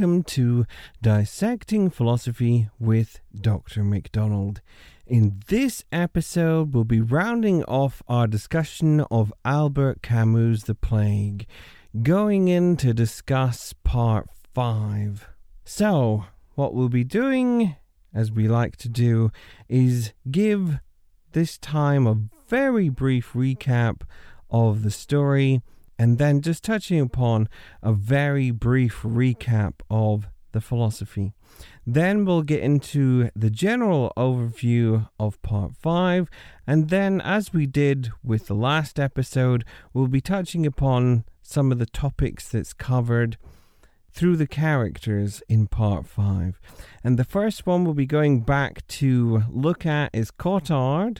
welcome to Dissecting Philosophy with Dr. McDonald. In this episode, we'll be rounding off our discussion of Albert Camus' The Plague, going in to discuss part 5. So, what we'll be doing, as we like to do, is give this time a very brief recap of the story and then just touching upon a very brief recap of the philosophy. Then we'll get into the general overview of part 5, and then, as we did with the last episode, we'll be touching upon some of the topics that's covered through the characters in part 5. And the first one we'll be going back to look at is Cottard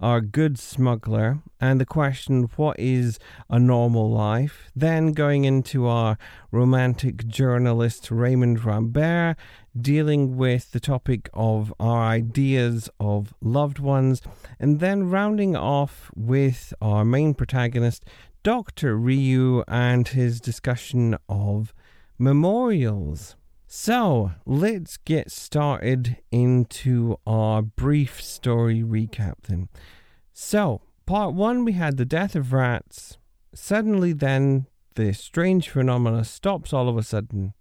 our good smuggler, and the question, what is a normal life? Then going into our romantic journalist Raymond Rambert, dealing with the topic of our ideas of loved ones, and then rounding off with our main protagonist, Dr. Rieux, and his discussion of memorials. So let's get started into our brief story recap then. So, part one, we had the death of rats. Suddenly, then, the strange phenomena stops all of a sudden.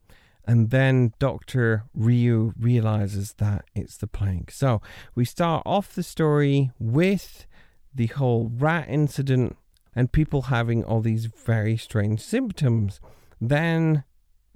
And then Dr. Rieux realizes that it's the plague. So, we start off the story with the whole rat incident and people having all these very strange symptoms. Then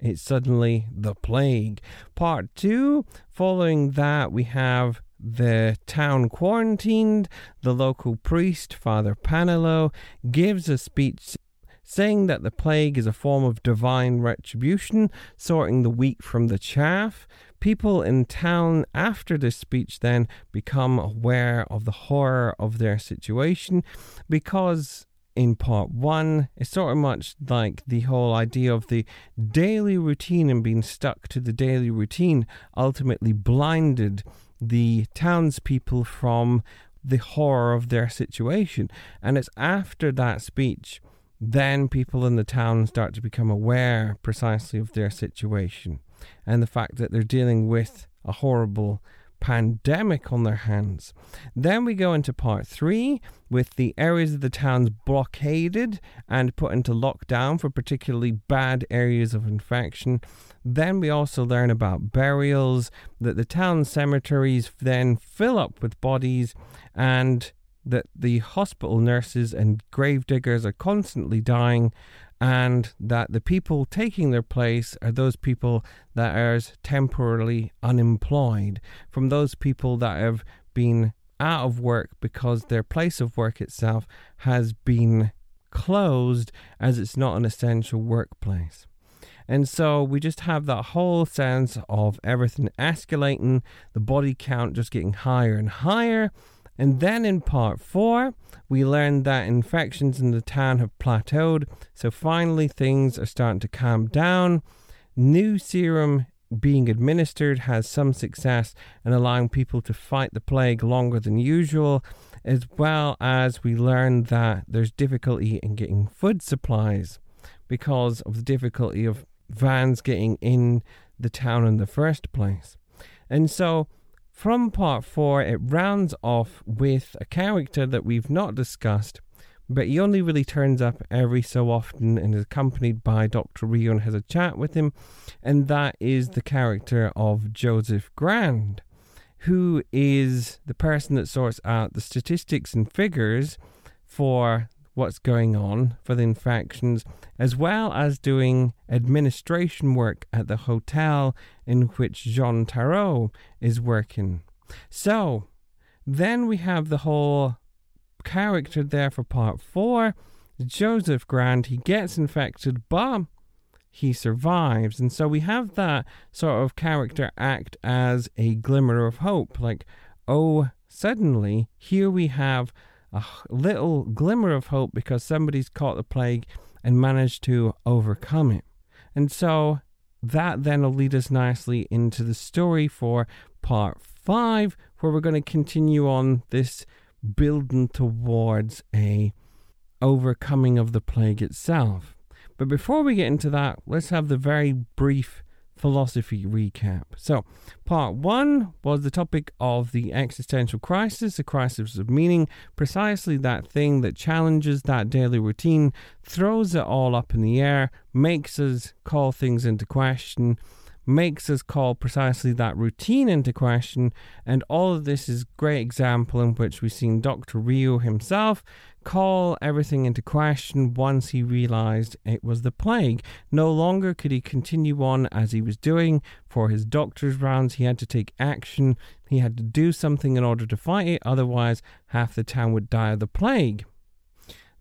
it's suddenly the plague. Part two, following that, we have the town quarantined. The local priest, Father Paneloux, gives a speech saying that the plague is a form of divine retribution, sorting the wheat from the chaff. People in town after this speech then become aware of the horror of their situation because in part one. It's sort of much like the whole idea of the daily routine and being stuck to the daily routine ultimately blinded the townspeople from the horror of their situation. And it's after that speech, then people in the town start to become aware precisely of their situation and the fact that they're dealing with a horrible pandemic on their hands. Then we go into part three with the areas of the towns blockaded and put into lockdown for particularly bad areas of infection. Then we also learn about burials, that the town cemeteries then fill up with bodies and that the hospital nurses and grave diggers are constantly dying and that the people taking their place are those people that are temporarily unemployed, from those people that have been out of work because their place of work itself has been closed as it's not an essential workplace. And so we just have that whole sense of everything escalating, the body count just getting higher and higher and then in part four, we learned that infections in the town have plateaued. So finally, things are starting to calm down. New serum being administered has some success in allowing people to fight the plague longer than usual, as well as we learned that there's difficulty in getting food supplies because of the difficulty of vans getting in the town in the first place. And so from part four, it rounds off with a character that we've not discussed, but he only really turns up every so often and is accompanied by Dr. Rieux and has a chat with him, and that is the character of Joseph Grand, who is the person that sorts out the statistics and figures for what's going on for the infections, as well as doing administration work at the hotel in which Jean Tarrou is working. So, then we have the whole character there for part four. Joseph Grand, he gets infected, but he survives. And so we have that sort of character act as a glimmer of hope. Like, oh, suddenly, here we have a little glimmer of hope because somebody's caught the plague and managed to overcome it. And so that then will lead us nicely into the story for part five, where we're going to continue on this building towards a overcoming of the plague itself. But before we get into that, let's have the very brief philosophy recap. So, part one was the topic of the existential crisis, the crisis of meaning, precisely that thing that challenges that daily routine, throws it all up in the air, makes us call things into question, makes us call precisely that routine into question. And all of this is great example in which we've seen Dr. Rieux himself call everything into question once he realized it was the plague. No longer could he continue on as he was doing. For his doctor's rounds, he had to take action. He had to do something in order to fight it, otherwise, half the town would die of the plague.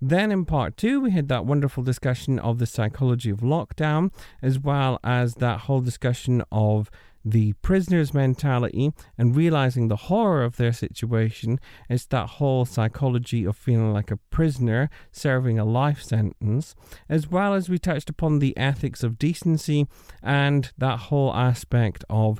Then in part two, we had that wonderful discussion of the psychology of lockdown, as well as that whole discussion of the prisoner's mentality and realizing the horror of their situation. It's that whole psychology of feeling like a prisoner serving a life sentence, as well as we touched upon the ethics of decency and that whole aspect of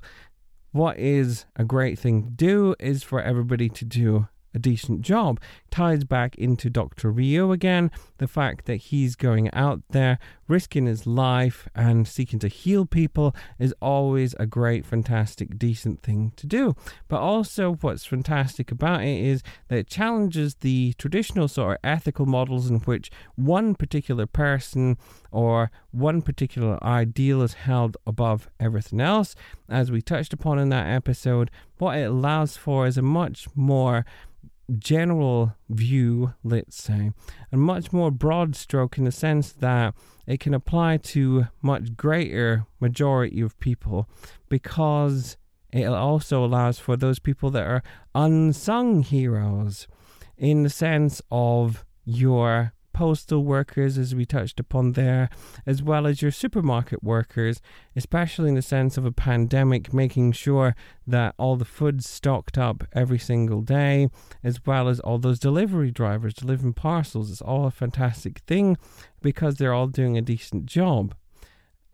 what is a great thing to do is for everybody to do a decent job. Ties back into Dr. Rieux again, the fact that he's going out there, risking his life and seeking to heal people is always a great, fantastic, decent thing to do. But also, what's fantastic about it is that it challenges the traditional sort of ethical models in which one particular person or one particular ideal is held above everything else. As we touched upon in that episode, what it allows for is a much more general view, let's say, and much more broad stroke in the sense that it can apply to much greater majority of people because it also allows for those people that are unsung heroes in the sense of your postal workers, as we touched upon there, as well as your supermarket workers, especially in the sense of a pandemic, making sure that all the food's stocked up every single day, as well as all those delivery drivers delivering parcels. It's all a fantastic thing because they're all doing a decent job.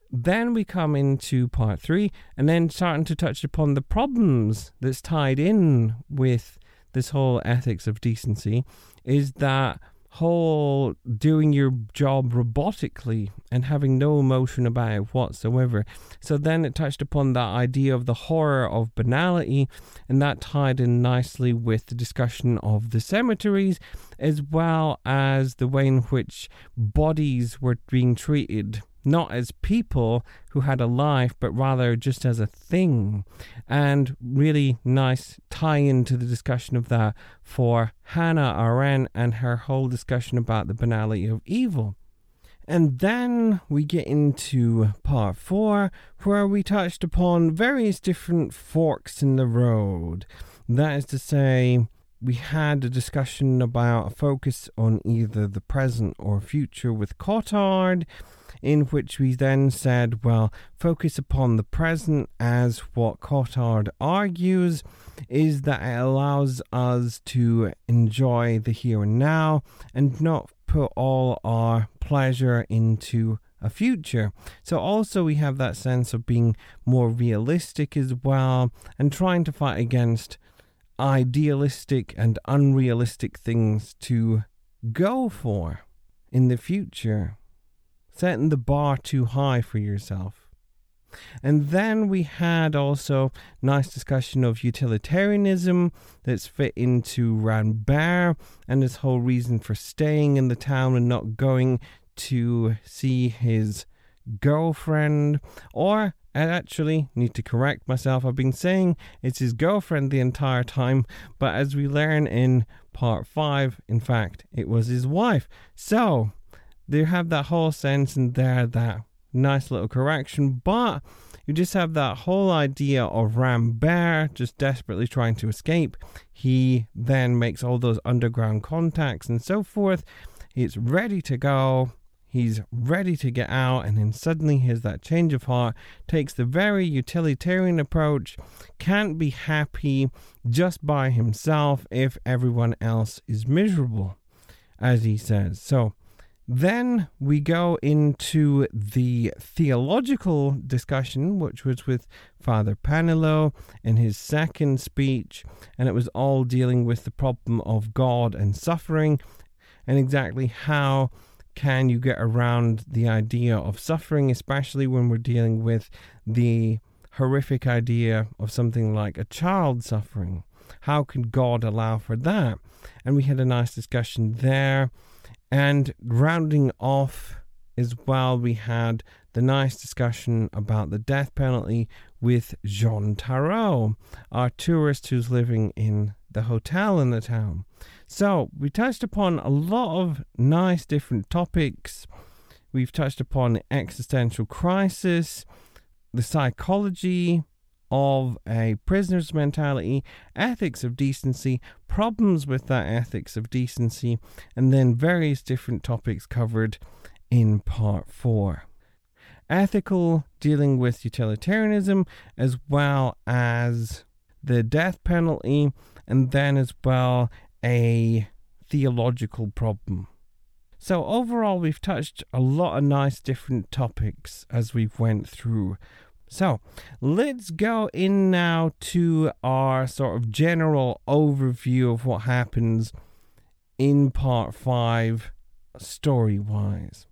Then we come into part three and then starting to touch upon the problems that's tied in with this whole ethics of decency is that whole doing your job robotically and having no emotion about it whatsoever. So then it touched upon that idea of the horror of banality, and that tied in nicely with the discussion of the cemeteries, as well as the way in which bodies were being treated not as people who had a life, but rather just as a thing. And really nice tie into the discussion of that for Hannah Arendt and her whole discussion about the banality of evil. And then we get into part four, where we touched upon various different forks in the road. That is to say, we had a discussion about a focus on either the present or future with Cottard in which we then said, well, focus upon the present as what Cottard argues is that it allows us to enjoy the here and now and not put all our pleasure into a future. So, also, we have that sense of being more realistic as well and trying to fight against idealistic and unrealistic things to go for in the future setting the bar too high for yourself. And then we had also nice discussion of utilitarianism that's fit into Rambert and his whole reason for staying in the town and not going to see his girlfriend or I actually need to correct myself. I've been saying it's his girlfriend the entire time, but as we learn in part 5, in fact, it was his wife. So, they have that whole sense in there, that nice little correction, but you just have that whole idea of Rambert just desperately trying to escape. He then makes all those underground contacts and so forth. He's ready to go. He's ready to get out, and then suddenly here's that change of heart, takes the very utilitarian approach, can't be happy just by himself if everyone else is miserable, as he says. So, then we go into the theological discussion, which was with Father Paneloux in his second speech, and it was all dealing with the problem of God and suffering and exactly how can you get around the idea of suffering, especially when we're dealing with the horrific idea of something like a child suffering? How can God allow for that? And we had a nice discussion there. And rounding off as well, we had the nice discussion about the death penalty with Jean Tarrou, our tourist who's living in the hotel in the town. So, we touched upon a lot of nice different topics. We've touched upon existential crisis, the psychology of a prisoner's mentality, ethics of decency, problems with that ethics of decency, and then various different topics covered in part four. Ethical, dealing with utilitarianism, as well as the death penalty, and then as well a theological problem. So overall, we've touched a lot of nice different topics as we've went through. So let's go in now to our sort of general overview of what happens in part five, story wise.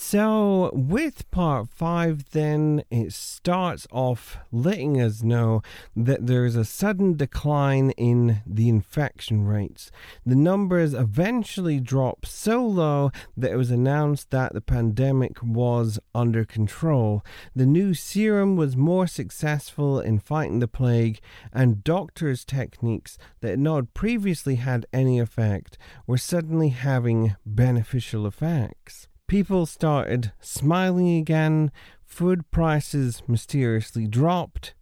So, with part five, then it starts off letting us know that there's a sudden decline in the infection rates. The numbers eventually drop so low that it was announced that the pandemic was under control. The new serum was more successful in fighting the plague, and doctors' techniques that had not previously had any effect were suddenly having beneficial effects. People started smiling again, food prices mysteriously dropped,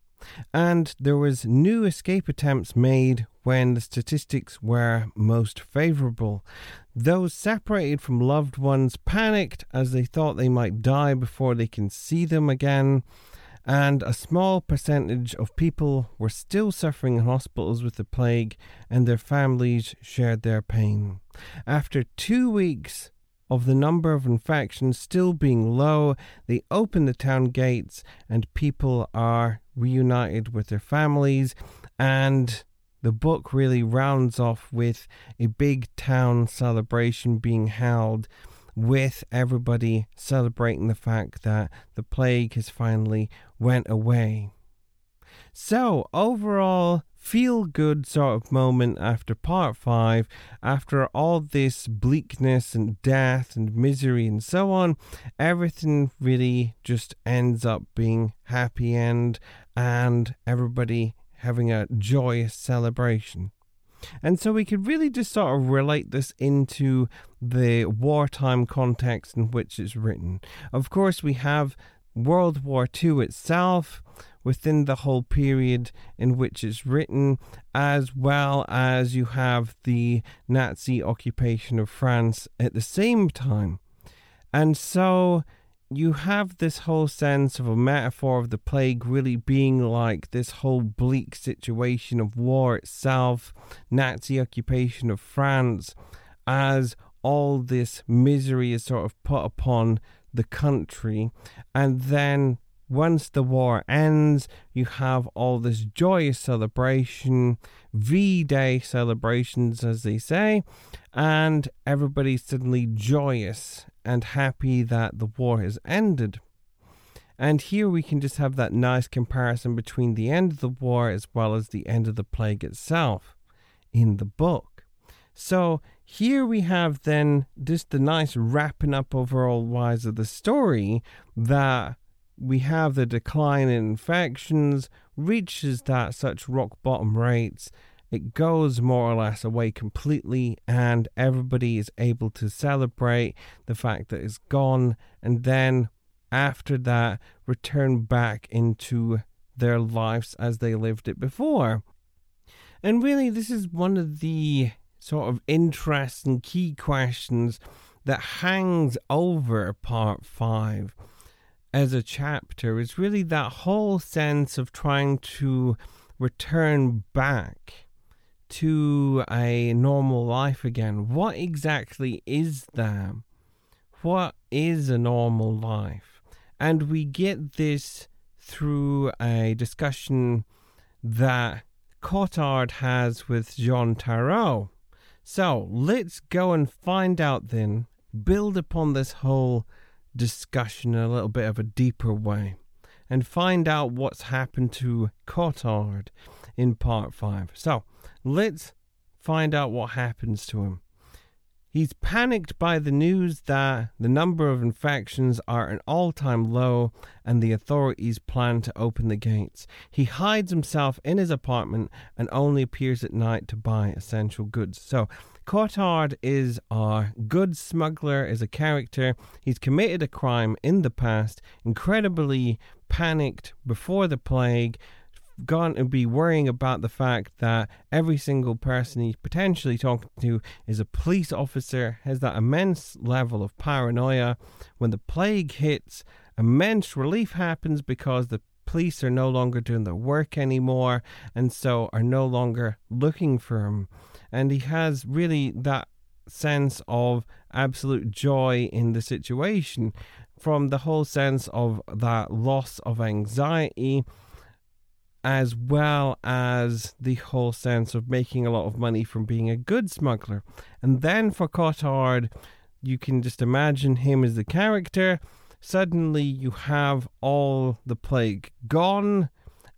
and there was new escape attempts made when the statistics were most favorable. Those separated from loved ones panicked as they thought they might die before they can see them again, and a small percentage of people were still suffering in hospitals with the plague, and their families shared their pain. After two weeks, of the number of infections still being low, they open the town gates and people are reunited with their families. And the book really rounds off with a big town celebration being held with everybody celebrating the fact that the plague has finally went away. So, overall, feel good sort of moment after part five, after all this bleakness and death and misery and so on, everything really just ends up being happy end and everybody having a joyous celebration. And so we could really just sort of relate this into the wartime context in which it's written. Of course, we have World War II itself, within the whole period in which it's written, as well as you have the Nazi occupation of France at the same time. And so you have this whole sense of a metaphor of the plague really being like this whole bleak situation of war itself, Nazi occupation of France, as all this misery is sort of put upon the country, and then once the war ends, you have all this joyous celebration, V Day celebrations, as they say, and everybody's suddenly joyous and happy that the war has ended. And here we can just have that nice comparison between the end of the war as well as the end of the plague itself in the book. So here we have then just the nice wrapping up overall wise of the story that we have the decline in infections reaches that such rock bottom rates it goes more or less away completely and everybody is able to celebrate the fact that it's gone and then after that return back into their lives as they lived it before. And really this is one of the sort of interesting key questions that hangs over part 5 as a chapter is really that whole sense of trying to return back to a normal life again. What exactly is that? What is a normal life? And we get this through a discussion that Cottard has with Jean Tarrou. So let's go and find out then build upon this whole discussion in a little bit of a deeper way and find out what's happened to Cottard in part 5. So, let's find out what happens to him. He's panicked by the news that the number of infections are an all time low and the authorities plan to open the gates. He hides himself in his apartment and only appears at night to buy essential goods. So, Cottard is our good smuggler, is a character. He's committed a crime in the past, incredibly panicked before the plague, going to be worrying about the fact that every single person he's potentially talking to is a police officer, has that immense level of paranoia. When the plague hits, immense relief happens because the police are no longer doing their work anymore and so are no longer looking for him. And he has really that sense of absolute joy in the situation from the whole sense of that loss of anxiety as well as the whole sense of making a lot of money from being a good smuggler. And then for Cottard, you can just imagine him as the character. Suddenly, you have all the plague gone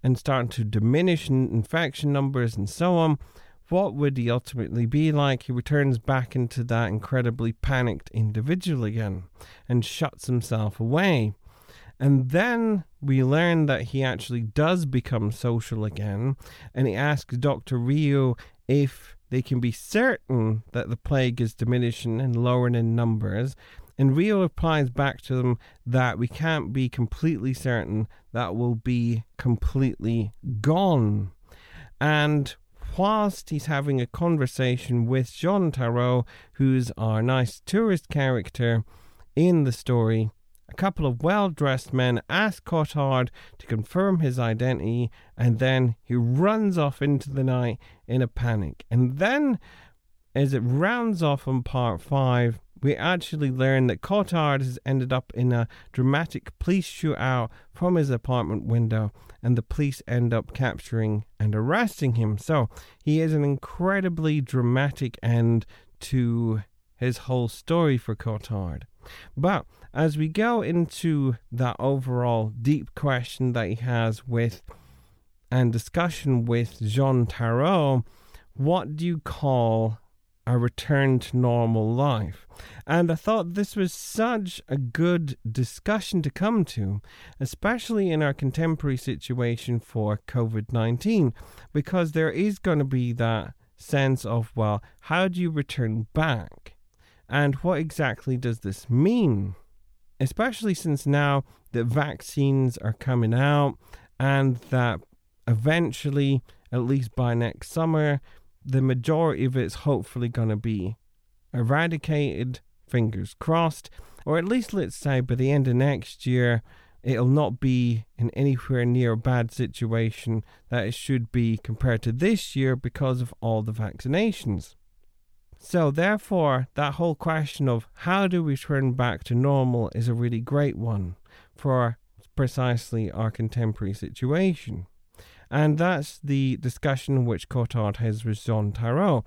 and starting to diminish in infection numbers and so on. What would he ultimately be like? He returns back into that incredibly panicked individual again and shuts himself away. And then we learn that he actually does become social again, and he asks Dr. Rieux if they can be certain that the plague is diminishing and lowering in numbers. And Rieux replies back to them that we can't be completely certain that will be completely gone. And whilst he's having a conversation with Jean Tarrou, who's our nice tourist character in the story, a couple of well dressed men ask Cottard to confirm his identity, and then he runs off into the night in a panic. And then, as it rounds off on part five, we actually learn that Cottard has ended up in a dramatic police shootout from his apartment window, and the police end up capturing and arresting him. So he is an incredibly dramatic end to his whole story for Cottard. But as we go into that overall deep question that he has with and discussion with Jean Tarrou, what do you call a return to normal life? And I thought this was such a good discussion to come to, especially in our contemporary situation for COVID 19, because there is going to be that sense of, well, how do you return back? And what exactly does this mean? Especially since now that vaccines are coming out and that eventually, at least by next summer, the majority of it's hopefully going to be eradicated, fingers crossed, or at least let's say by the end of next year, it'll not be in anywhere near a bad situation that it should be compared to this year because of all the vaccinations. So, therefore, that whole question of how do we turn back to normal is a really great one for precisely our contemporary situation. And that's the discussion which Cottard has with Jean Tarrou.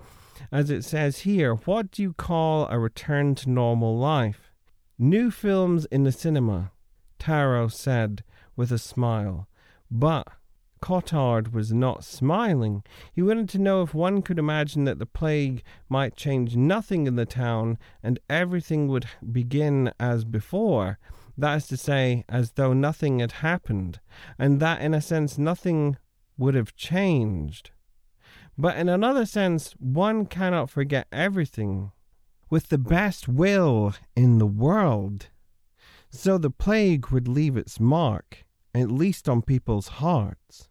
As it says here, what do you call a return to normal life? New films in the cinema, Tarrou said with a smile. But Cottard was not smiling. He wanted to know if one could imagine that the plague might change nothing in the town and everything would begin as before. That is to say, as though nothing had happened, and that in a sense nothing would have changed. But in another sense, one cannot forget everything with the best will in the world. So the plague would leave its mark, at least on people's hearts.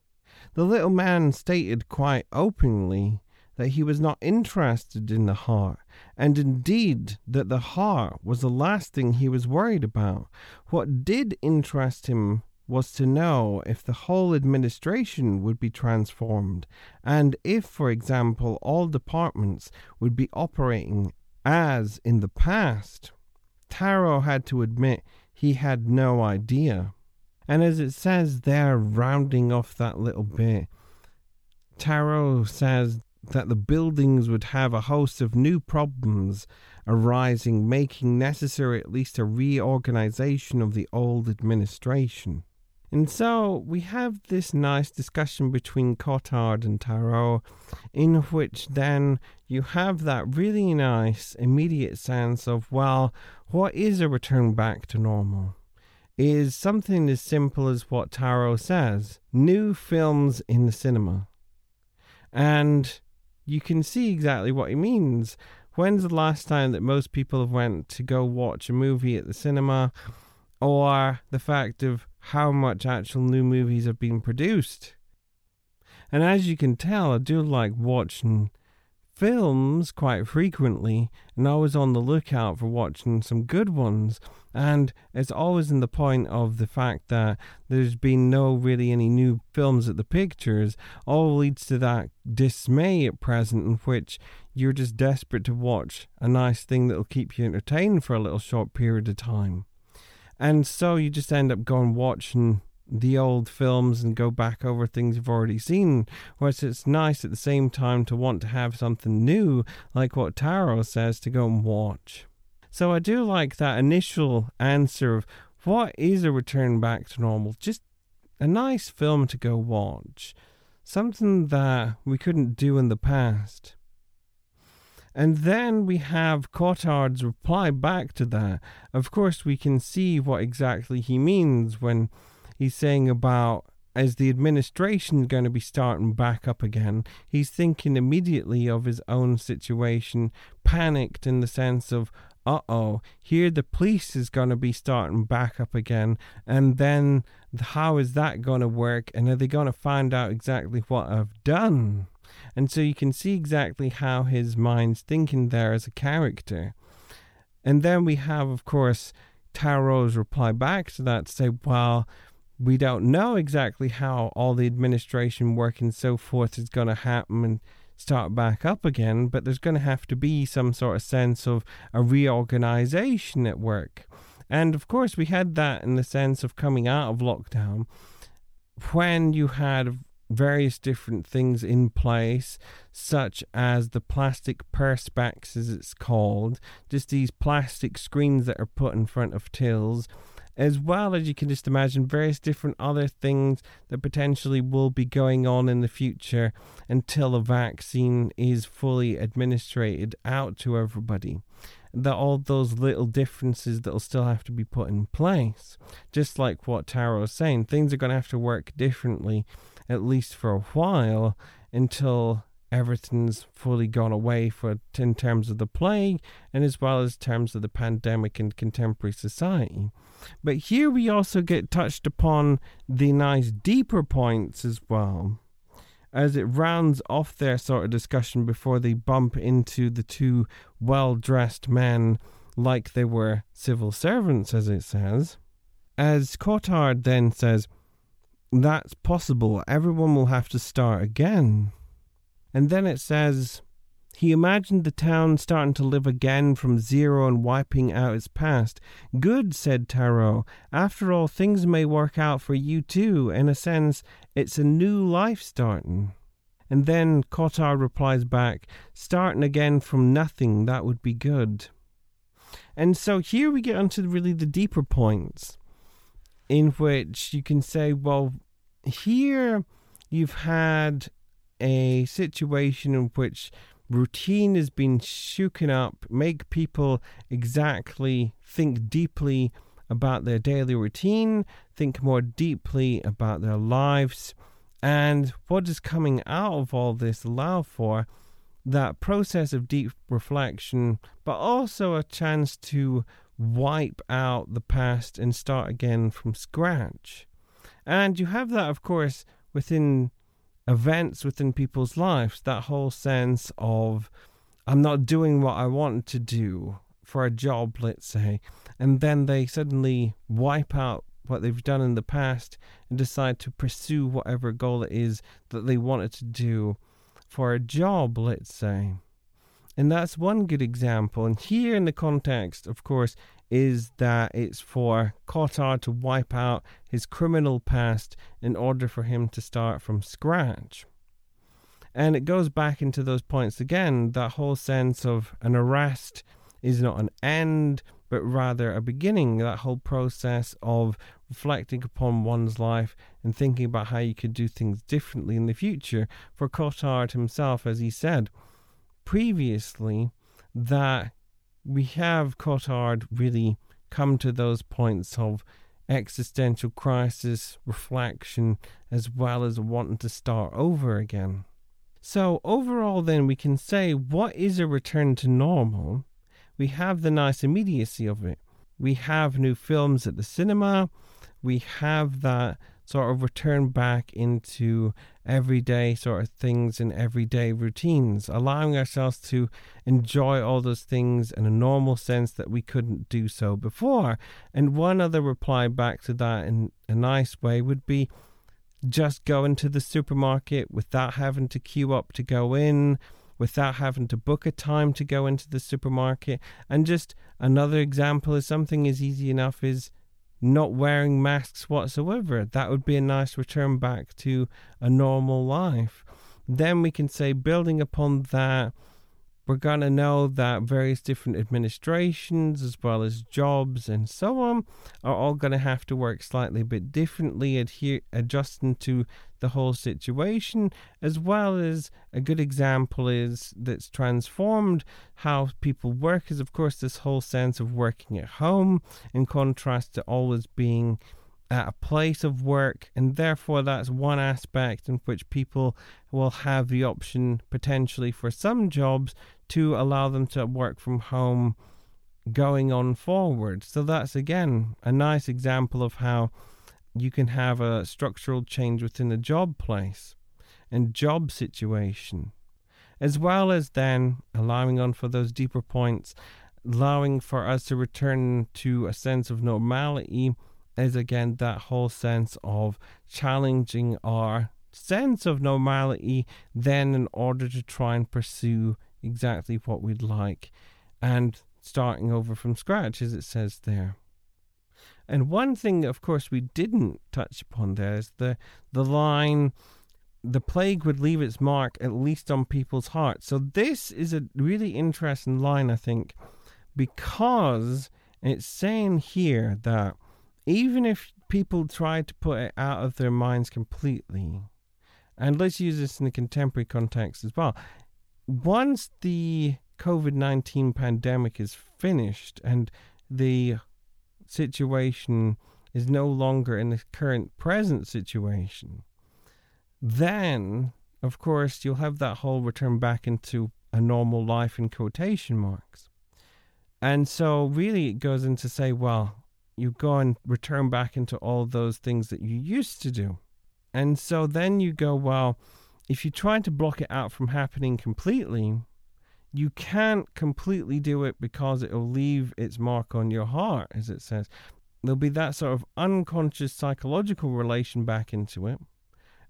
The little man stated quite openly that he was not interested in the heart, and indeed that the heart was the last thing he was worried about. What did interest him was to know if the whole administration would be transformed, and if, for example, all departments would be operating as in the past. Tarrou had to admit he had no idea. And as it says there, rounding off that little bit, Tarrou says that the buildings would have a host of new problems arising, making necessary at least a reorganization of the old administration. And so we have this nice discussion between Cottard and Tarrou, in which then you have that really nice immediate sense of, well, what is a return back to normal? Is something as simple as what Tarrou says new films in the cinema. And you can see exactly what he means. When's the last time that most people have went to go watch a movie at the cinema? Or the fact of how much actual new movies have been produced. And as you can tell, I do like watching films quite frequently, and always on the lookout for watching some good ones. And it's always in the point of the fact that there's been no really any new films at the pictures, all leads to that dismay at present, in which you're just desperate to watch a nice thing that'll keep you entertained for a little short period of time. And so you just end up going watching the old films and go back over things you've already seen. Whereas it's nice at the same time to want to have something new, like what Tarrou says, to go and watch. So I do like that initial answer of what is a return back to normal? Just a nice film to go watch. Something that we couldn't do in the past. And then we have Cottard's reply back to that. Of course, we can see what exactly he means when he's saying about as the administration going to be starting back up again, he's thinking immediately of his own situation, panicked in the sense of, uh oh, here the police is going to be starting back up again, and then how is that going to work? And are they going to find out exactly what I've done? And so you can see exactly how his mind's thinking there as a character. And then we have, of course, Tarrou's reply back to that to say, well, we don't know exactly how all the administration work and so forth is going to happen and start back up again, but there's going to have to be some sort of sense of a reorganization at work. And of course, we had that in the sense of coming out of lockdown when you had various different things in place, such as the plastic perspex, as it's called, just these plastic screens that are put in front of tills, as well as you can just imagine various different other things that potentially will be going on in the future until a vaccine is fully administered out to everybody that all those little differences that'll still have to be put in place. Just like what Tarrou was saying, things are going to have to work differently at least for a while until everything's fully gone away for in terms of the plague and as well as terms of the pandemic in contemporary society. But here we also get touched upon the nice deeper points as well. As it rounds off their sort of discussion before they bump into the two well dressed men like they were civil servants, as it says. As Cottard then says, that's possible. Everyone will have to start again. And then it says, he imagined the town starting to live again from zero and wiping out its past. Good, said Tarrou. After all, things may work out for you too. In a sense, it's a new life starting. And then Cottard replies back, starting again from nothing, that would be good. And so here we get onto really the deeper points in which you can say, well, here you've had a situation in which routine has been shooken up, make people exactly think deeply about their daily routine, think more deeply about their lives, and what is coming out of all this allow for that process of deep reflection, but also a chance to wipe out the past and start again from scratch. And you have that, of course, within events within people's lives, that whole sense of, I'm not doing what I want to do for a job, let's say, and then they suddenly wipe out what they've done in the past and decide to pursue whatever goal it is that they wanted to do for a job, let's say. And that's one good example. And here, in the context, of course, is that it's for Cottard to wipe out his criminal past in order for him to start from scratch. And it goes back into those points again that whole sense of an arrest is not an end, but rather a beginning. That whole process of reflecting upon one's life and thinking about how you could do things differently in the future. For Cottard himself, as he said previously, that we have Cottard really come to those points of existential crisis, reflection, as well as wanting to start over again. So, overall, then, we can say what is a return to normal? We have the nice immediacy of it. We have new films at the cinema. We have that sort of return back into everyday sort of things and everyday routines, allowing ourselves to enjoy all those things in a normal sense that we couldn't do so before. And one other reply back to that in a nice way would be just going to the supermarket without having to queue up to go in, without having to book a time to go into the supermarket. And just another example is something as easy enough as not wearing masks whatsoever. That would be a nice return back to a normal life. Then we can say, building upon that, we're going to know that various different administrations, as well as jobs and so on, are all going to have to work slightly a bit differently, adhere, adjusting to the whole situation, as well as a good example is that's transformed how people work is, of course, this whole sense of working at home, in contrast to always being at a place of work, and therefore that's one aspect in which people will have the option potentially for some jobs to allow them to work from home going on forward. So that's again a nice example of how you can have a structural change within a job place and job situation, as well as then allowing on for those deeper points, allowing for us to return to a sense of normality is again that whole sense of challenging our sense of normality then in order to try and pursue exactly what we'd like and starting over from scratch as it says there. And one thing of course we didn't touch upon there is the the line the plague would leave its mark at least on people's hearts. So this is a really interesting line i think because it's saying here that even if people try to put it out of their minds completely, and let's use this in the contemporary context as well, once the COVID 19 pandemic is finished and the situation is no longer in the current present situation, then, of course, you'll have that whole return back into a normal life in quotation marks. And so, really, it goes into say, well, you go and return back into all those things that you used to do. And so then you go, well, if you try to block it out from happening completely, you can't completely do it because it'll leave its mark on your heart, as it says. There'll be that sort of unconscious psychological relation back into it,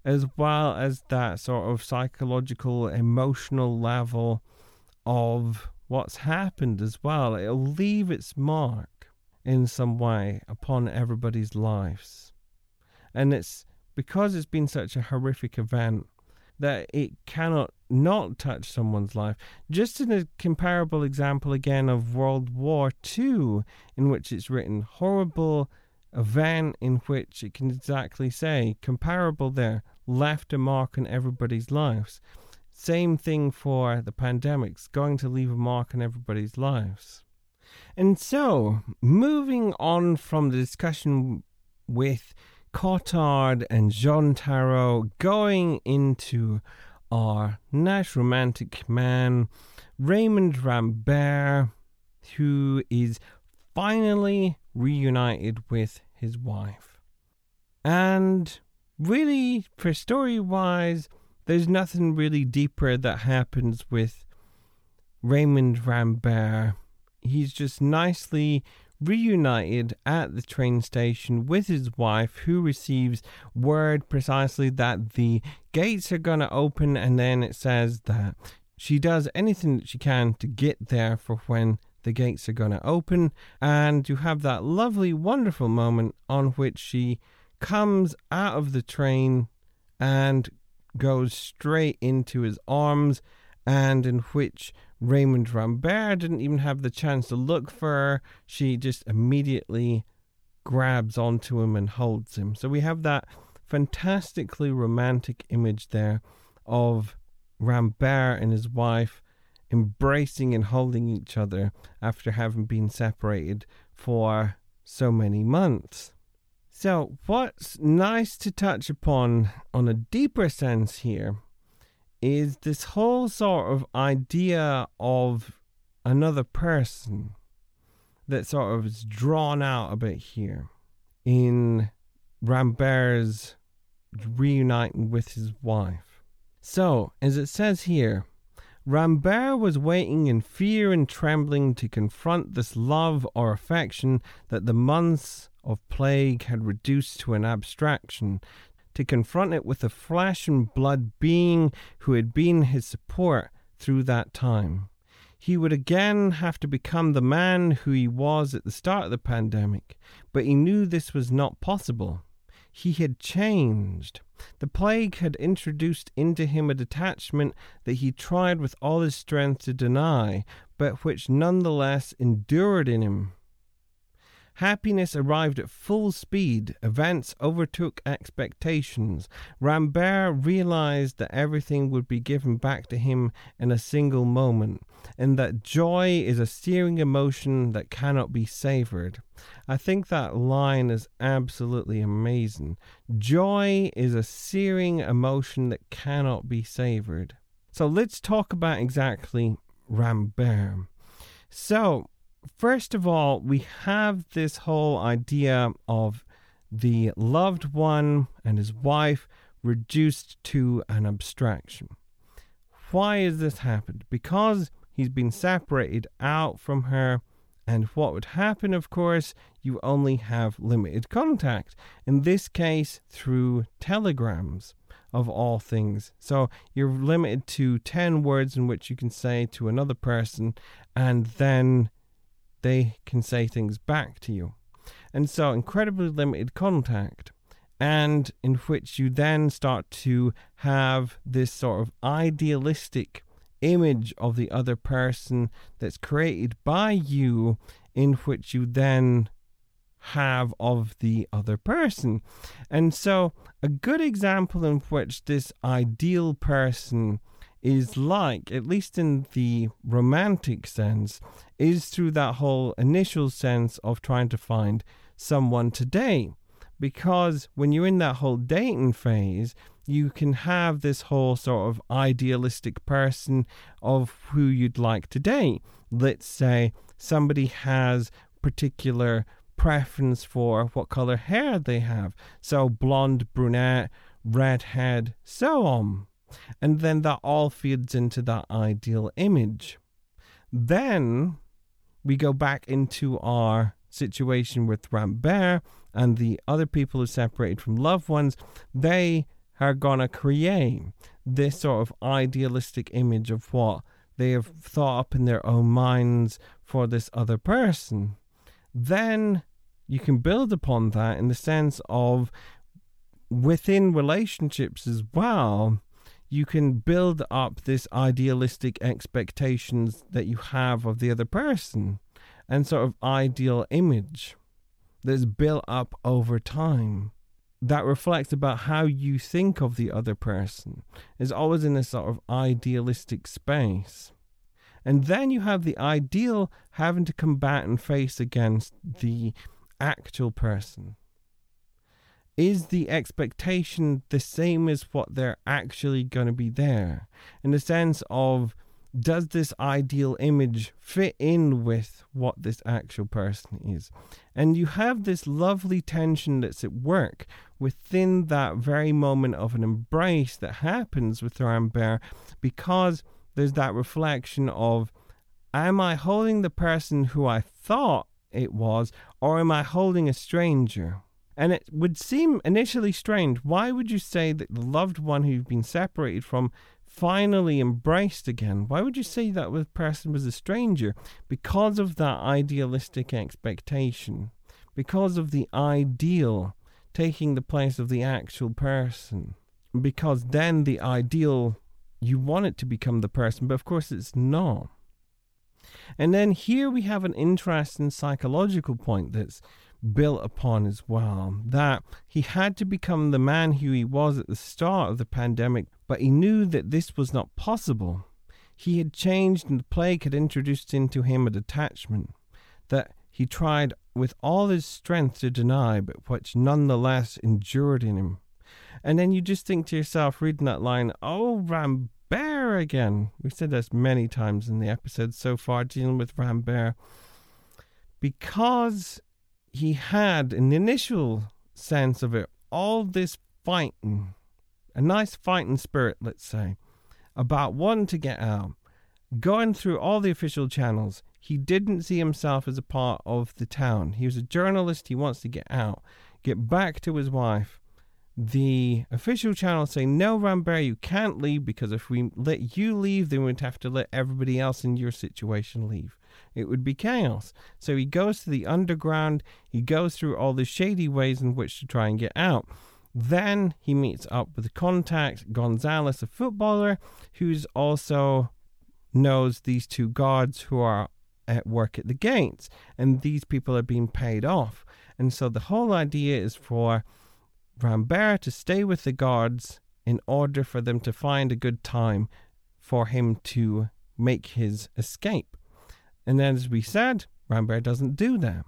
as well as that sort of psychological, emotional level of what's happened as well. It'll leave its mark in some way upon everybody's lives. And it's because it's been such a horrific event that it cannot not touch someone's life. Just in a comparable example again of World War II, in which it's written horrible event in which it can exactly say comparable there left a mark on everybody's lives. Same thing for the pandemics, going to leave a mark on everybody's lives. And so, moving on from the discussion with Cottard and Jean Tarrou, going into our nice romantic man, Raymond Rambert, who is finally reunited with his wife. And really, for story wise, there's nothing really deeper that happens with Raymond Rambert he's just nicely reunited at the train station with his wife, who receives word precisely that the gates are going to open, and then it says that she does anything that she can to get there for when the gates are going to open, and you have that lovely, wonderful moment on which she comes out of the train and goes straight into his arms and in which Raymond Rambert didn't even have the chance to look for her. She just immediately grabs onto him and holds him. So we have that fantastically romantic image there of Rambert and his wife embracing and holding each other after having been separated for so many months. So, what's nice to touch upon on a deeper sense here is this whole sort of idea of another person that sort of is drawn out a bit here in Rambert's reuniting with his wife. So, as it says here, Rambert was waiting in fear and trembling to confront this love or affection that the months of plague had reduced to an abstraction, to confront it with a flesh and blood being who had been his support through that time. He would again have to become the man who he was at the start of the pandemic, but he knew this was not possible. He had changed. The plague had introduced into him a detachment that he tried with all his strength to deny, but which none the less endured in him. Happiness arrived at full speed. Events overtook expectations. Rambert realized that everything would be given back to him in a single moment, and that joy is a searing emotion that cannot be savored. I think that line is absolutely amazing. Joy is a searing emotion that cannot be savored. So let's talk about exactly Rambert. So, first of all, we have this whole idea of the loved one and his wife reduced to an abstraction. Why has this happened? Because he's been separated out from her. And what would happen, of course, you only have limited contact. In this case, through telegrams of all things. So you're limited to 10 words in which you can say to another person, and then they can say things back to you. And so, incredibly limited contact, and in which you then start to have this sort of idealistic image of the other person that's created by you, in which you then have of the other person. And so, a good example in which this ideal person is like, at least in the romantic sense, is through that whole initial sense of trying to find someone today. Because when you're in that whole dating phase, you can have this whole sort of idealistic person of who you'd like to date. Let's say somebody has particular preference for what color hair they have. So blonde, brunette, redhead, so on. And then that all feeds into that ideal image. Then we go back into our situation with Rambert and the other people who separated from loved ones. They are going to create this sort of idealistic image of what they have thought up in their own minds for this other person. Then you can build upon that in the sense of within relationships as well you can build up this idealistic expectations that you have of the other person and sort of ideal image that's built up over time that reflects about how you think of the other person. Is always in a sort of idealistic space. And then you have the ideal having to combat and face against the actual person is the expectation the same as what they're actually going to be there? In the sense of, does this ideal image fit in with what this actual person is? And you have this lovely tension that's at work within that very moment of an embrace that happens with Rambert because there's that reflection of, am I holding the person who I thought it was, or am I holding a stranger? And it would seem initially strange. Why would you say that the loved one who you've been separated from finally embraced again? Why would you say that the person was a stranger? Because of that idealistic expectation, because of the ideal taking the place of the actual person. because then the ideal, you want it to become the person, but of course it's not. And then here we have an interesting psychological point that's built upon as well that he had to become the man who he was at the start of the pandemic, but he knew that this was not possible. He had changed, and the plague had introduced into him a detachment that he tried with all his strength to deny, but which nonetheless endured in him. And then you just think to yourself, reading that line, oh, Rambert again. We've said this many times in the episode so far, dealing with Rambert. Because he had an initial sense of it, all this fighting, a nice fighting spirit, let's say, about wanting to get out, going through all the official channels. He didn't see himself as a part of the town. He was a journalist. He wants to get out, get back to his wife. The official channels say, No, Rambert, you can't leave because if we let you leave, then we'd have to let everybody else in your situation leave. It would be chaos. So he goes to the underground, he goes through all the shady ways in which to try and get out. Then he meets up with the contact, Gonzalez, a footballer, who's also knows these two guards who are at work at the gates. And these people are being paid off. And so the whole idea is for Rambert to stay with the guards in order for them to find a good time for him to make his escape. And then, as we said, Rambert doesn't do that.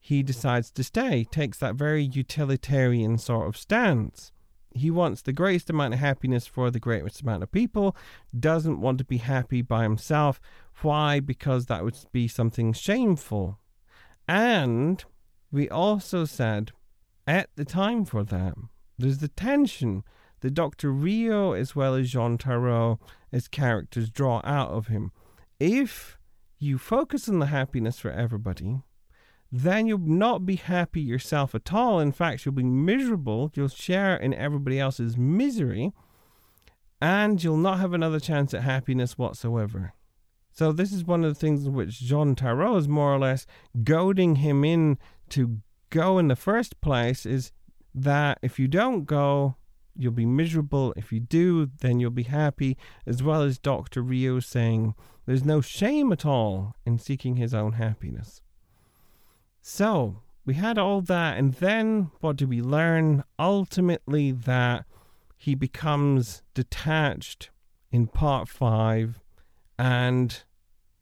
He decides to stay, takes that very utilitarian sort of stance. He wants the greatest amount of happiness for the greatest amount of people, doesn't want to be happy by himself. Why? Because that would be something shameful. And we also said at the time for that, there's the tension that Dr. Rieux, as well as Jean Tarrou as characters draw out of him. If you focus on the happiness for everybody, then you'll not be happy yourself at all. In fact, you'll be miserable. You'll share in everybody else's misery, and you'll not have another chance at happiness whatsoever. So, this is one of the things in which Jean Tarrou is more or less goading him in to go in the first place is that if you don't go, you'll be miserable. If you do, then you'll be happy, as well as Dr. Rieux saying there's no shame at all in seeking his own happiness. So, we had all that, and then what do we learn? Ultimately, that he becomes detached in part five, and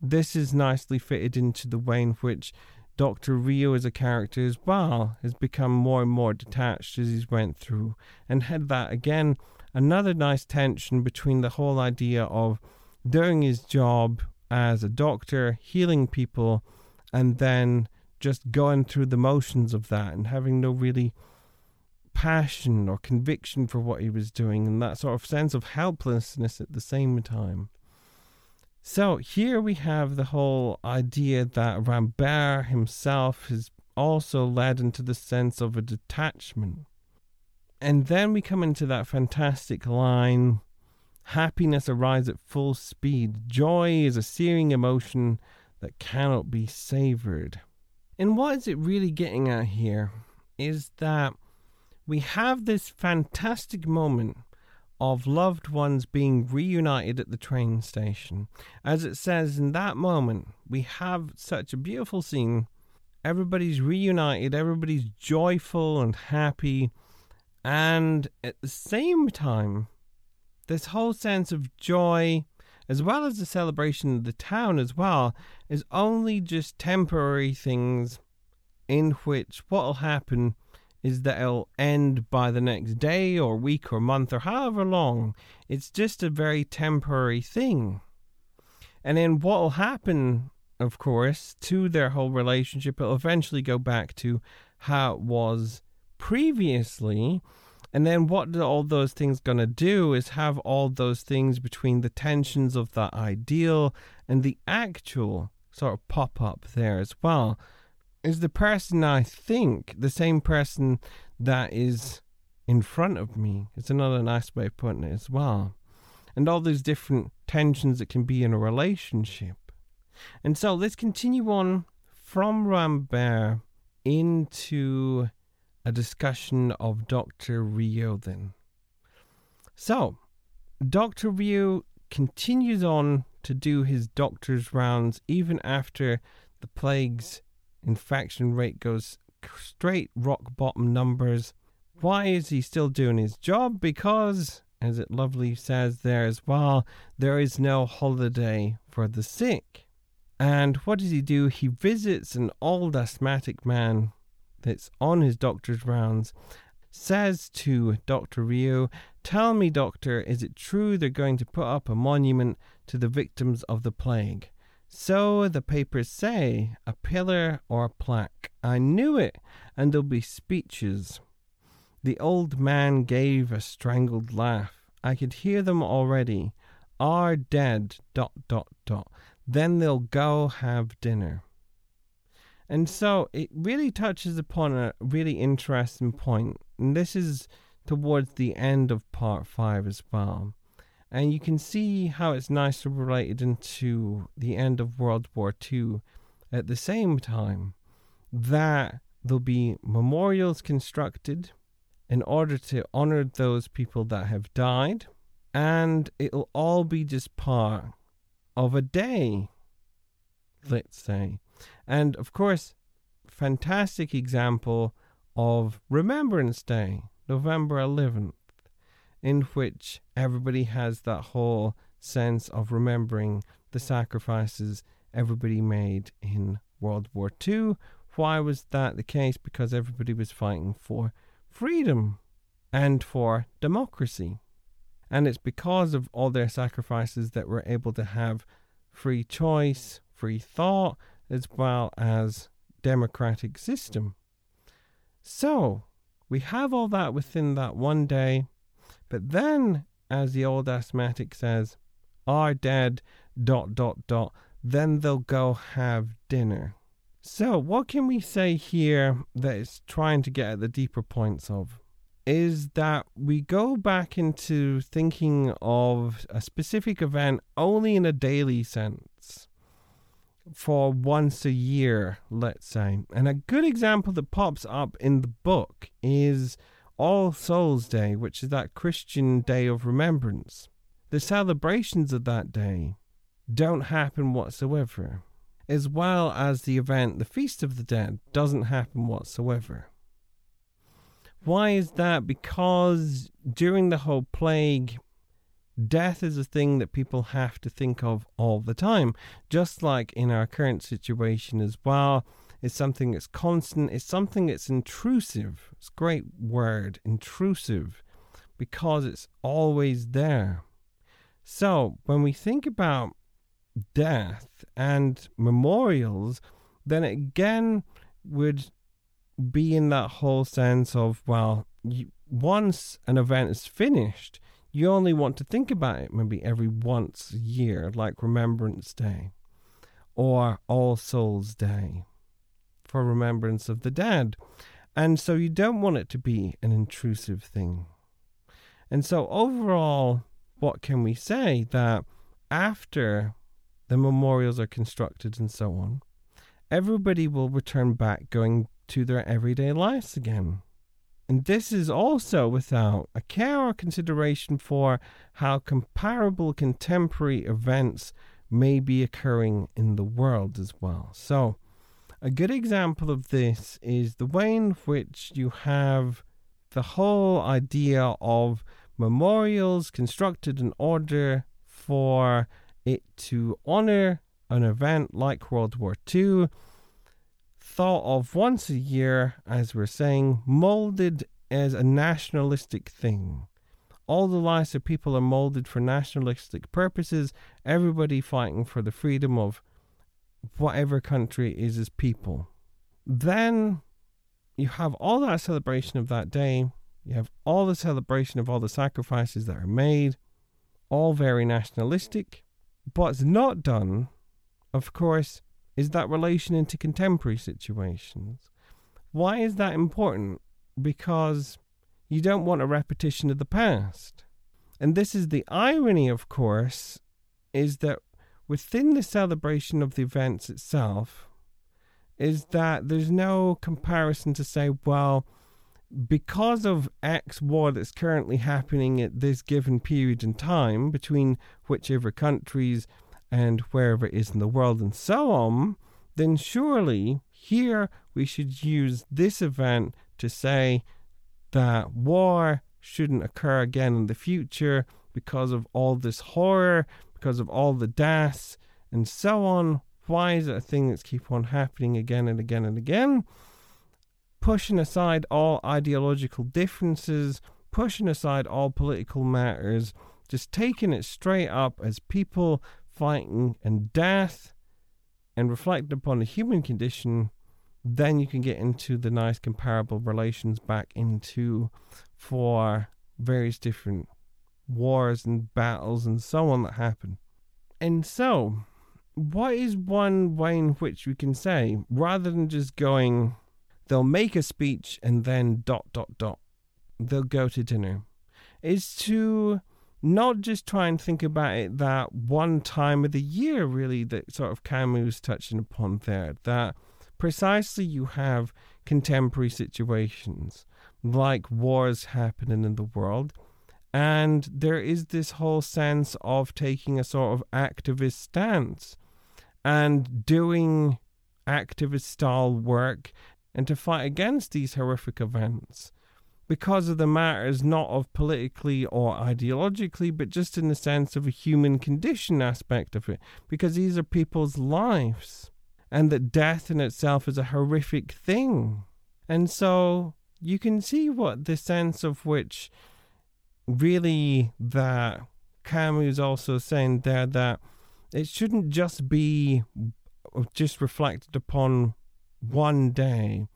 this is nicely fitted into the way in which Dr. Rieux as a character as well has become more and more detached as he's went through and had that again another nice tension between the whole idea of doing his job as a doctor, healing people, and then just going through the motions of that and having no really passion or conviction for what he was doing and that sort of sense of helplessness at the same time. So here we have the whole idea that Rambert himself has also led into the sense of a detachment. And then we come into that fantastic line happiness arrives at full speed. Joy is a searing emotion that cannot be savored. And what is it really getting at here is that we have this fantastic moment of loved ones being reunited at the train station. As it says in that moment, we have such a beautiful scene. Everybody's reunited, everybody's joyful and happy. And at the same time, this whole sense of joy, as well as the celebration of the town as well, is only just temporary things in which what'll happen is that it'll end by the next day or week or month or however long. It's just a very temporary thing. And then what will happen, of course, to their whole relationship, it'll eventually go back to how it was previously. And then what all those things going to do is have all those things between the tensions of the ideal and the actual sort of pop up there as well is the person I think the same person that is in front of me. It's another nice way of putting it as well. And all those different tensions that can be in a relationship. And so let's continue on from Rambert into a discussion of Dr. Rieux then. So, Dr. Rieux continues on to do his doctor's rounds even after the plague's infection rate goes straight rock bottom numbers. Why is he still doing his job? Because, as it lovely says there as well, there is no holiday for the sick. And what does he do? He visits an old asthmatic man that's on his doctor's rounds says to Dr. Rieux, Tell me, doctor, is it true they're going to put up a monument to the victims of the plague? So the papers say, a pillar or a plaque. I knew it, and there'll be speeches. The old man gave a strangled laugh. I could hear them already. Are dead, dot, dot, dot. Then they'll go have dinner. And so it really touches upon a really interesting point and this is towards the end of part five as well. And you can see how it's nicely related into the end of World War II at the same time that there'll be memorials constructed in order to honor those people that have died, and it'll all be just part of a day, let's say. And of course, fantastic example of Remembrance Day, November 11th, in which everybody has that whole sense of remembering the sacrifices everybody made in World War II. Why was that the case? Because everybody was fighting for freedom and for democracy. And it's because of all their sacrifices that we're able to have free choice, free thought, as well as democratic system. So, we have all that within that one day, but then, as the old asthmatic says, are dead, dot, dot, dot, then they'll go have dinner. So, what can we say here that is trying to get at the deeper points of? Is that we go back into thinking of a specific event only in a daily sense for once a year, let's say. And a good example that pops up in the book is All Souls Day, which is that Christian day of remembrance. The celebrations of that day don't happen whatsoever, as well as the event, the Feast of the Dead, doesn't happen whatsoever. Why is that? Because during the whole plague, death is a thing that people have to think of all the time, just like in our current situation as well. It's something that's constant, it's something that's intrusive. It's a great word, intrusive, because it's always there. So, when we think about death and memorials, then it again would be in that whole sense of, well, you, once an event is finished, you only want to think about it maybe every once a year, like Remembrance Day or All Souls Day for remembrance of the dead. And so you don't want it to be an intrusive thing. And so, overall, what can we say? That after the memorials are constructed and so on, everybody will return back going to their everyday lives again. And this is also without a care or consideration for how comparable contemporary events may be occurring in the world as well. So, a good example of this is the way in which you have the whole idea of memorials constructed in order for it to honor an event like World War II thought of once a year, as we're saying, molded as a nationalistic thing. All the lives of people are molded for nationalistic purposes, everybody fighting for the freedom of whatever country is as people. Then you have all that celebration of that day, you have all the celebration of all the sacrifices that are made, all very nationalistic. What's not done, of course, is that relation into contemporary situations. Why is that important? Because you don't want a repetition of the past. And this is the irony, of course, is that within the celebration of the events itself, is that there's no comparison to say, well, because of X war that's currently happening at this given period in time between whichever countries and wherever it is in the world and so on, then surely here we should use this event to say that war shouldn't occur again in the future because of all this horror, because of all the deaths, and so on. Why is it a thing that's keep on happening again and again and again? pushing aside all ideological differences, pushing aside all political matters, just taking it straight up as people fighting and death and reflect upon the human condition, then you can get into the nice comparable relations back into for various different wars and battles and so on that happen. And so, what is one way in which we can say, rather than just going, They'll make a speech and then dot, dot, dot. They'll go to dinner. Is to not just try and think about it that one time of the year, really, that sort of Camus touching upon there, that precisely you have contemporary situations like wars happening in the world. And there is this whole sense of taking a sort of activist stance and doing activist style work and to fight against these horrific events because of the matters not of politically or ideologically, but just in the sense of a human condition aspect of it, because these are people's lives, and that death in itself is a horrific thing. And so you can see what the sense of which really that Camus also saying there that it shouldn't just be just reflected upon one day.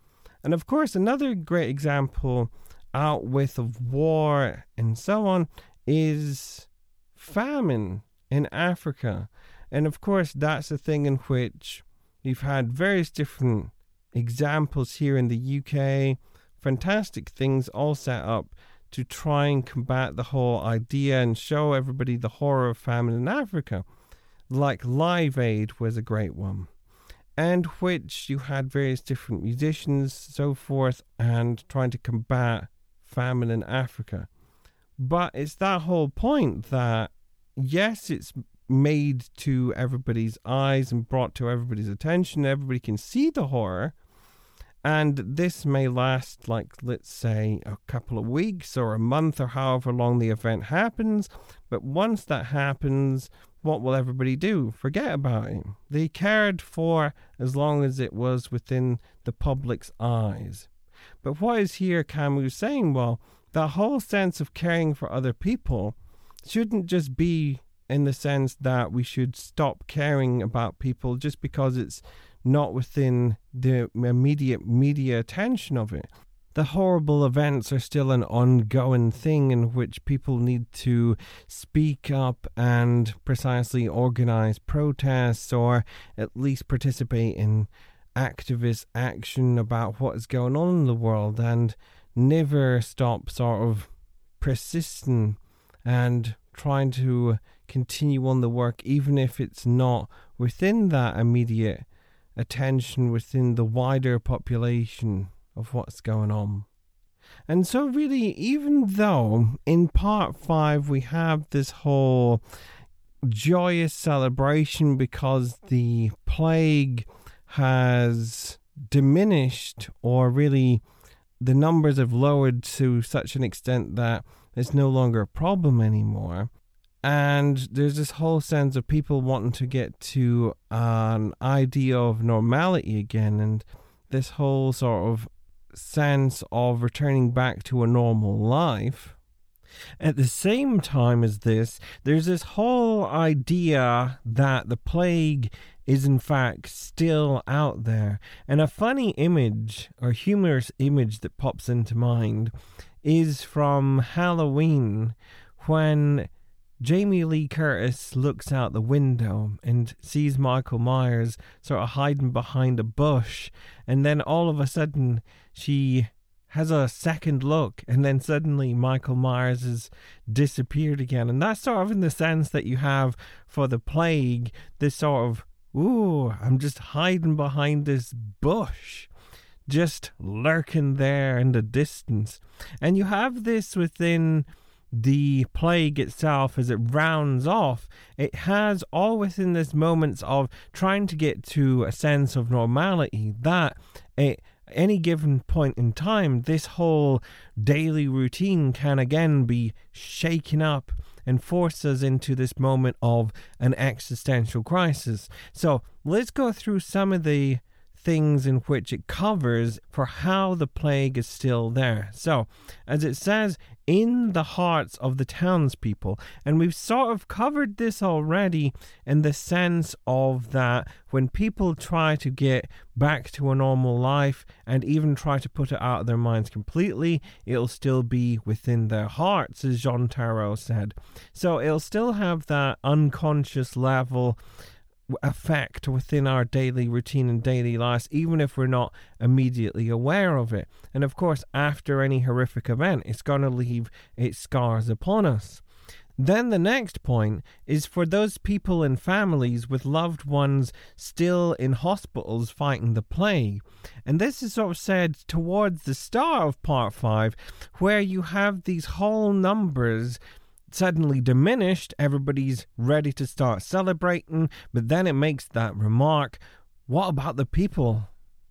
And of course, another great example out with of war and so on is famine in Africa. And of course, that's a thing in which we've had various different examples here in the UK, fantastic things all set up to try and combat the whole idea and show everybody the horror of famine in Africa. Like Live Aid was a great one and which you had various different musicians, so forth, and trying to combat famine in Africa. But it's that whole point that, yes, it's made to everybody's eyes and brought to everybody's attention. Everybody can see the horror. And this may last, like, let's say, a couple of weeks or a month or however long the event happens. But once that happens, what will everybody do? Forget about it. They cared for as long as it was within the public's eyes. But what is here Camus saying? Well, the whole sense of caring for other people shouldn't just be in the sense that we should stop caring about people just because it's not within the immediate media attention of it. The horrible events are still an ongoing thing in which people need to speak up and precisely organize protests or at least participate in activist action about what is going on in the world and never stop sort of persisting and trying to continue on the work even if it's not within that immediate attention within the wider population of what's going on. And so, really, even though in part five we have this whole joyous celebration because the plague has diminished, or really the numbers have lowered to such an extent that it's no longer a problem anymore. And there's this whole sense of people wanting to get to an idea of normality again, and this whole sort of sense of returning back to a normal life. At the same time as this, there's this whole idea that the plague is in fact still out there. And a funny image or humorous image that pops into mind is from Halloween when Jamie Lee Curtis looks out the window and sees Michael Myers sort of hiding behind a bush, and then all of a sudden she has a second look, and then suddenly Michael Myers has disappeared again. And that's sort of in the sense that you have for the plague, this sort of, ooh, I'm just hiding behind this bush. just lurking there in the distance. And you have this within the plague itself as it rounds off, it has all within this moments of trying to get to a sense of normality that at any given point in time, this whole daily routine can again be shaken up and force us into this moment of an existential crisis. So let's go through some of the things in which it covers for how the plague is still there. So, as it says, in the hearts of the townspeople, and we've sort of covered this already in the sense of that when people try to get back to a normal life and even try to put it out of their minds completely, it'll still be within their hearts, as Jean Tarrou said. So, it'll still have that unconscious level effect within our daily routine and daily lives, even if we're not immediately aware of it. And of course, after any horrific event, it's going to leave its scars upon us. Then the next point is for those people and families with loved ones still in hospitals fighting the plague. And this is sort of said towards the start of part 5, where you have these whole numbers suddenly diminished, everybody's ready to start celebrating, but then it makes that remark what about the people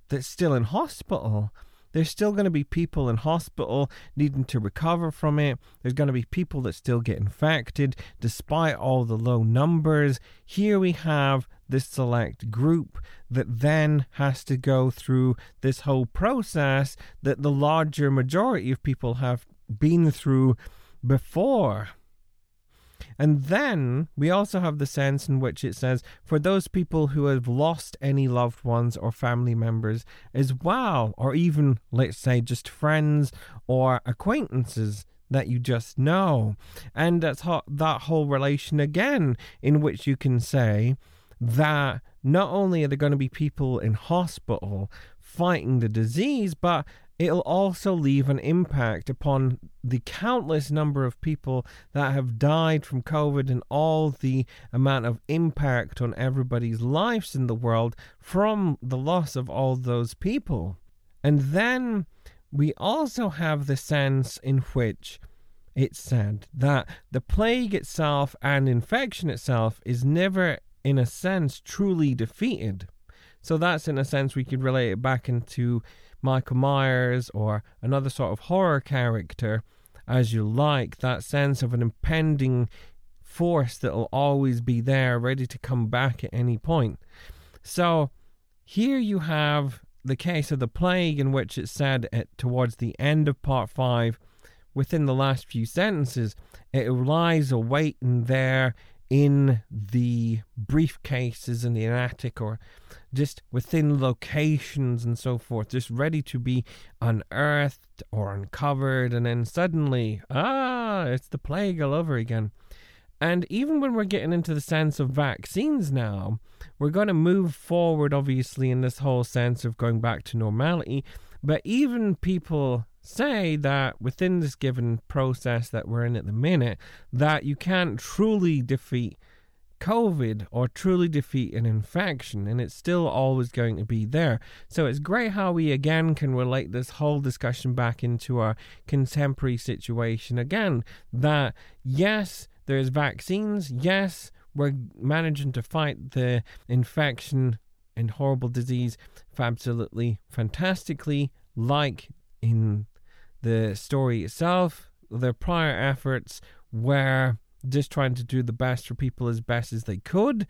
that's still in hospital? There's still going to be people in hospital needing to recover from it. There's going to be people that still get infected despite all the low numbers. Here we have this select group that then has to go through this whole process that the larger majority of people have been through before. And then we also have the sense in which it says, for those people who have lost any loved ones or family members as well, or even, let's say, just friends or acquaintances that you just know. And that's how, that whole relation again, in which you can say that not only are there going to be people in hospital fighting the disease, but it'll also leave an impact upon the countless number of people that have died from COVID and all the amount of impact on everybody's lives in the world from the loss of all those people. And then we also have the sense in which it's said that the plague itself and infection itself is never, in a sense, truly defeated. So that's in a sense we could relate it back into Michael Myers or another sort of horror character as you like, that sense of an impending force that will always be there, ready to come back at any point. So here you have the case of the plague, in which it said at, towards the end of part five, within the last few sentences, it lies awaiting there in the briefcases in the attic or just within locations and so forth, just ready to be unearthed or uncovered, and then suddenly, ah, it's the plague all over again. And even when we're getting into the sense of vaccines now, we're going to move forward, obviously, in this whole sense of going back to normality. But even people say that within this given process that we're in at the minute, that you can't truly defeat COVID or truly defeat an infection, and it's still always going to be there. So it's great how we again can relate this whole discussion back into our contemporary situation again. That yes, there's vaccines, yes, we're managing to fight the infection and horrible disease absolutely fantastically, like in the story itself, their prior efforts were just trying to do the best for people as best as they could.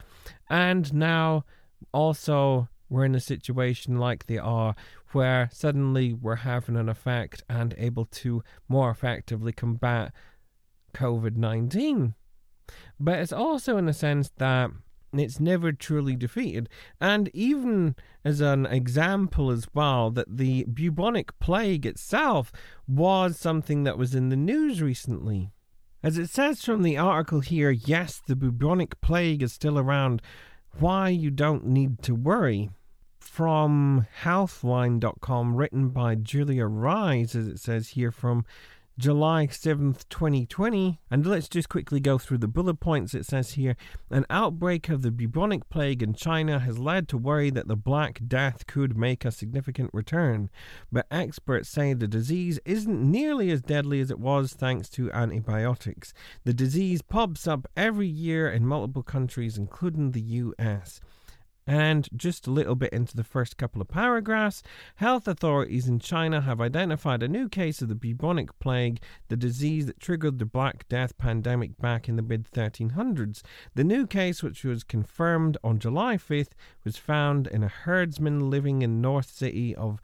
And now also we're in a situation like they are where suddenly we're having an effect and able to more effectively combat COVID 19. But it's also in a sense that it's never truly defeated. And even as an example as well, that the bubonic plague itself was something that was in the news recently. As it says from the article here, yes, the bubonic plague is still around. Why you don't need to worry. From healthline.com, written by Julia Ries, as it says here from July 7th, 2020. And let's just quickly go through the bullet points. It says here an outbreak of the bubonic plague in China has led to worry that the Black Death could make a significant return. But experts say the disease isn't nearly as deadly as it was thanks to antibiotics. The disease pops up every year in multiple countries, including the US. And just a little bit into the first couple of paragraphs, health authorities in China have identified a new case of the bubonic plague, the disease that triggered the Black Death pandemic back in the mid 1300s. The new case, which was confirmed on July 5th, was found in a herdsman living in north city of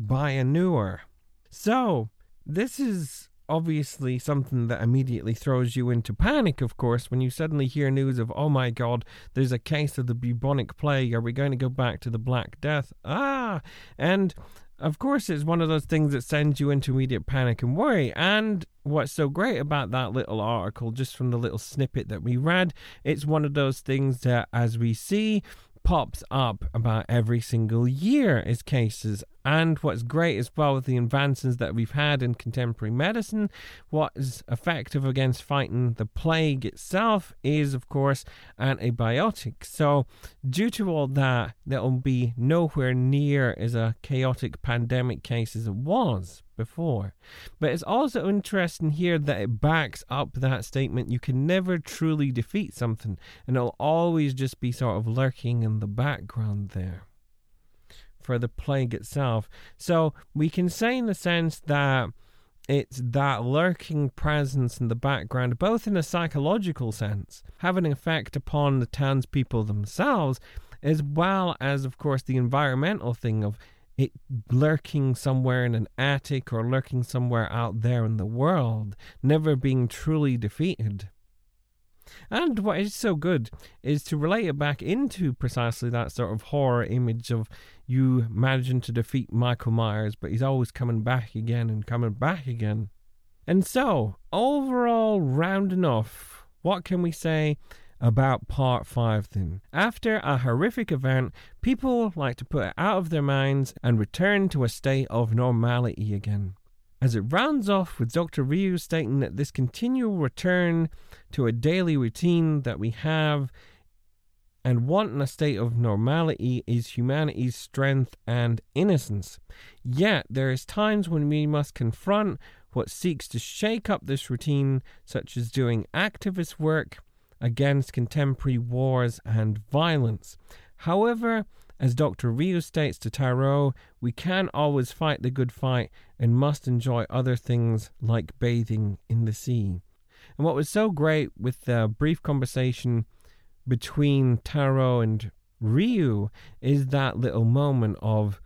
Bayannur. So, this is obviously something that immediately throws you into panic, of course, when you suddenly hear news of, oh my god, there's a case of the bubonic plague. Are we going to go back to the Black Death? Ah! And of course, it's one of those things that sends you into immediate panic and worry. And what's so great about that little article, just from the little snippet that we read, it's one of those things that, as we see, pops up about every single year is cases. And what's great as well with the advances that we've had in contemporary medicine, what is effective against fighting the plague itself is, of course, antibiotics. So, due to all that, there'll be nowhere near as a chaotic pandemic case as it was before. But it's also interesting here that it backs up that statement you can never truly defeat something, and it'll always just be sort of lurking in the background there for the plague itself. So we can say, in the sense, that it's that lurking presence in the background, both in a psychological sense, having an effect upon the townspeople themselves, as well as, of course, the environmental thing of it lurking somewhere in an attic or lurking somewhere out there in the world, never being truly defeated. And what is so good is to relate it back into precisely that sort of horror image of you managing to defeat Michael Myers, but he's always coming back again and coming back again. And so, overall, rounding off, what can we say about part 5 then. After a horrific event, people like to put it out of their minds and return to a state of normality again. As it rounds off with Dr. Rieux stating that this continual return to a daily routine that we have and wanting a state of normality is humanity's strength and innocence. Yet there is times when we must confront what seeks to shake up this routine, such as doing activist work against contemporary wars and violence. However, as Dr. Rieux states to Tarrou, we can't always fight the good fight and must enjoy other things like bathing in the sea. And what was so great with the brief conversation between Tarrou and Rieux is that little moment of,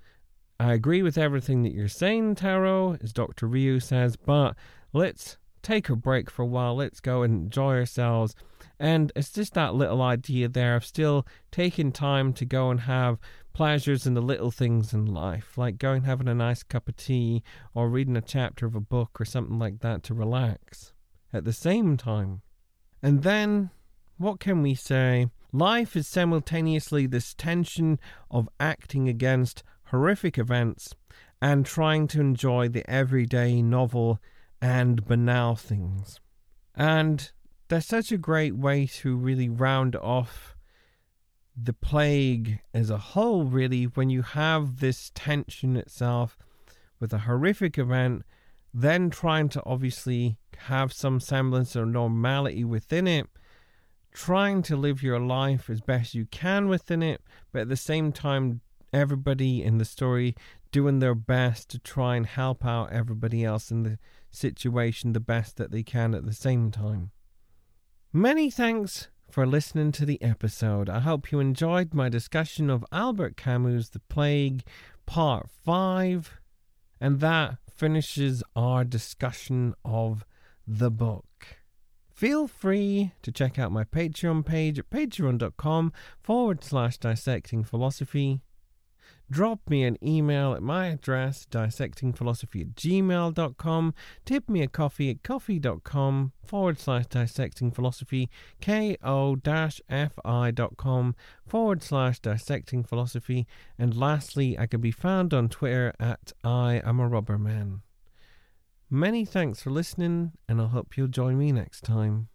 I agree with everything that you're saying, Tarrou, as Dr. Rieux says, but let's take a break for a while, let's go and enjoy ourselves and it's just that little idea there of still taking time to go and have pleasures in the little things in life, like going having a nice cup of tea or reading a chapter of a book or something like that to relax at the same time. And then, what can we say? Life is simultaneously this tension of acting against horrific events and trying to enjoy the everyday novel and banal things. And that's such a great way to really round off the plague as a whole, really, when you have this tension itself with a horrific event, then trying to obviously have some semblance of normality within it, trying to live your life as best you can within it, but at the same time, everybody in the story doing their best to try and help out everybody else in the situation the best that they can at the same time. Many thanks for listening to the episode. I hope you enjoyed my discussion of Albert Camus' The Plague, Part 5, and that finishes our discussion of the book. Feel free to check out my Patreon page at patreon.com forward slash dissecting philosophy drop me an email at my address, dissectingphilosophy at gmail.com, tip me a coffee at ko-fi.com forward slash dissectingphilosophy, ko-fi.com forward slash dissectingphilosophy, and lastly, I can be found on Twitter at I am a rubber man. Many thanks for listening, and I hope you'll join me next time.